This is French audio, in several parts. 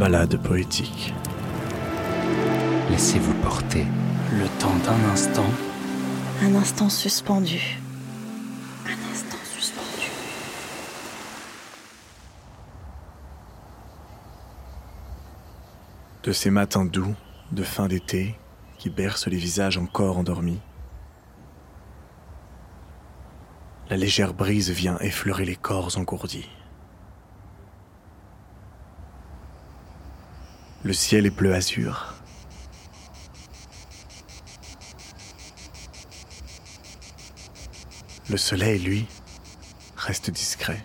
Balade poétique. Laissez-vous porter. Le temps d'un instant. Un instant suspendu. Un instant suspendu. De ces matins doux, de fin d'été, qui bercent les visages encore endormis. La légère brise vient effleurer les corps engourdis. Le ciel est bleu azur. Le soleil, lui, reste discret.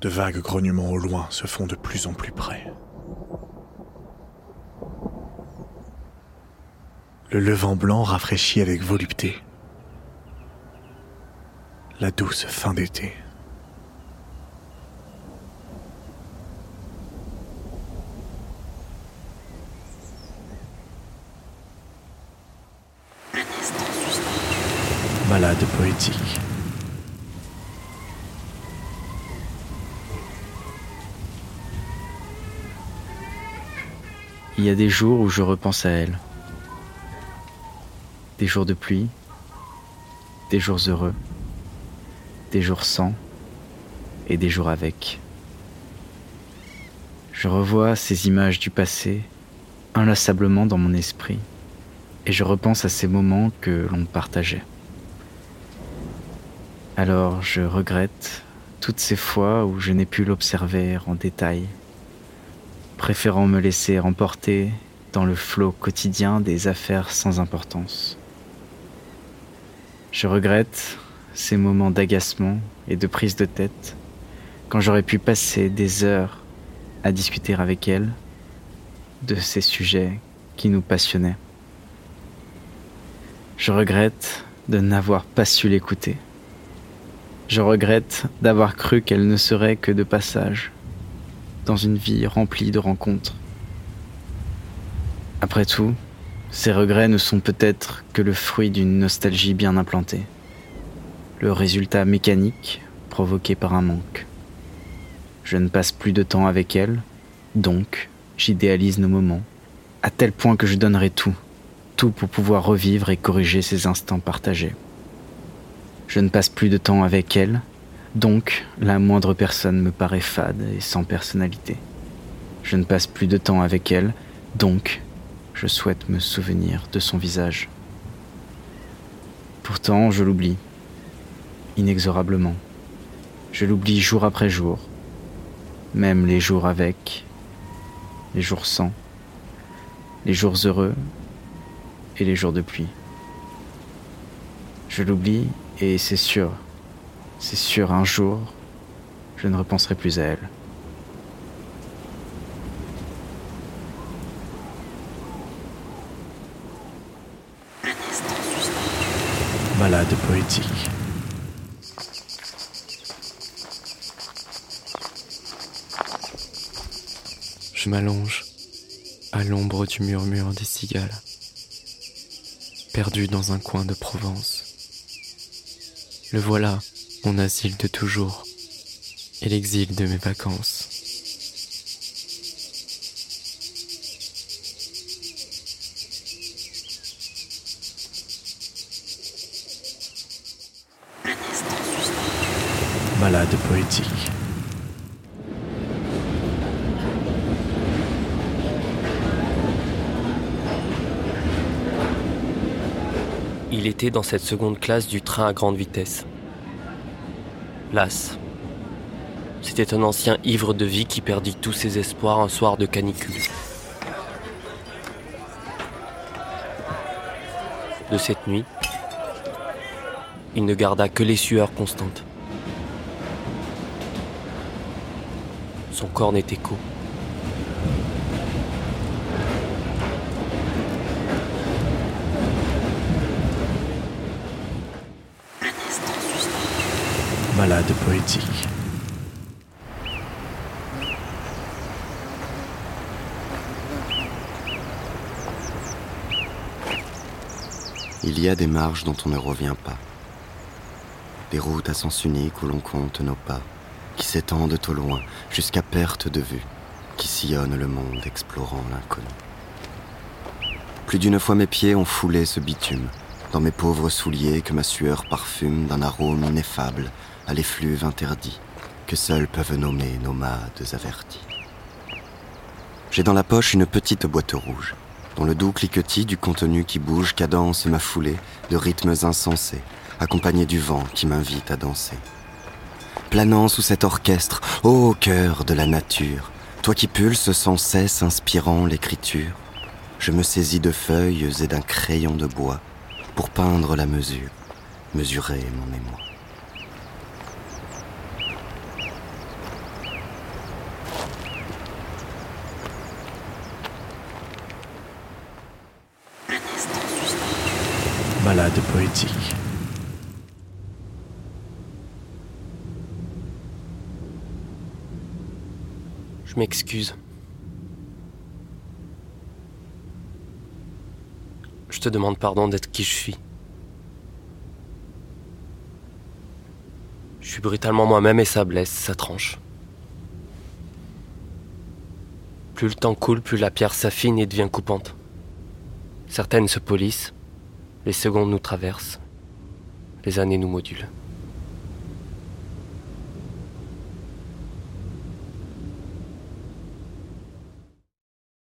De vagues grognements au loin se font de plus en plus près. Le levant blanc rafraîchit avec volupté. La douce fin d'été. Un instant suspendu. Balade poétique. Il y a des jours où je repense à elle. Des jours de pluie, des jours heureux, des jours sans et des jours avec. Je revois ces images du passé inlassablement dans mon esprit et je repense à ces moments que l'on partageait. Alors je regrette toutes ces fois où je n'ai pu l'observer en détail, préférant me laisser emporter dans le flot quotidien des affaires sans importance. Je regrette ces moments d'agacement et de prise de tête quand j'aurais pu passer des heures à discuter avec elle de ces sujets qui nous passionnaient. Je regrette de n'avoir pas su l'écouter. Je regrette d'avoir cru qu'elle ne serait que de passage dans une vie remplie de rencontres. Après tout, ces regrets ne sont peut-être que le fruit d'une nostalgie bien implantée, le résultat mécanique provoqué par un manque. Je ne passe plus de temps avec elle, donc j'idéalise nos moments, à tel point que je donnerai tout, tout pour pouvoir revivre et corriger ces instants partagés. Je ne passe plus de temps avec elle, donc la moindre personne me paraît fade et sans personnalité. Je ne passe plus de temps avec elle, donc je souhaite me souvenir de son visage. Pourtant, je l'oublie, inexorablement. Je l'oublie jour après jour, même les jours avec, les jours sans, les jours heureux et les jours de pluie. Je l'oublie et c'est sûr, c'est sûr, un jour, je ne repenserai plus à elle. Balade poétique. Je m'allonge à l'ombre du murmure des cigales, perdu dans un coin de Provence. Le voilà, mon asile de toujours, et l'exil de mes vacances. Balade poétique. Il était dans cette seconde classe du train à grande vitesse. Las. C'était un ancien ivre de vie qui perdit tous ses espoirs un soir de canicule. De cette nuit, il ne garda que les sueurs constantes. Son corps n'était qu'eau. Balade poétique. Il y a des marges dont on ne revient pas. Des routes à sens unique où l'on compte nos pas. qui s'étendent au loin jusqu'à perte de vue, qui sillonnent le monde explorant l'inconnu. Plus d'une fois mes pieds ont foulé ce bitume, dans mes pauvres souliers que ma sueur parfume d'un arôme ineffable à l'effluve interdit, que seuls peuvent nommer nomades avertis. J'ai dans la poche une petite boîte rouge, dont le doux cliquetis du contenu qui bouge cadence ma foulée de rythmes insensés, accompagné du vent qui m'invite à danser. Planant sous cet orchestre, ô cœur de la nature, toi qui pulses sans cesse inspirant l'écriture, je me saisis de feuilles et d'un crayon de bois pour peindre la mesure, mesurer mon émoi. Poétique. Je m'excuse. Je te demande pardon d'être qui je suis. Je suis brutalement moi-même et ça blesse, ça tranche. Plus le temps coule, plus la pierre s'affine et devient coupante. Certaines se polissent, les secondes nous traversent, les années nous modulent.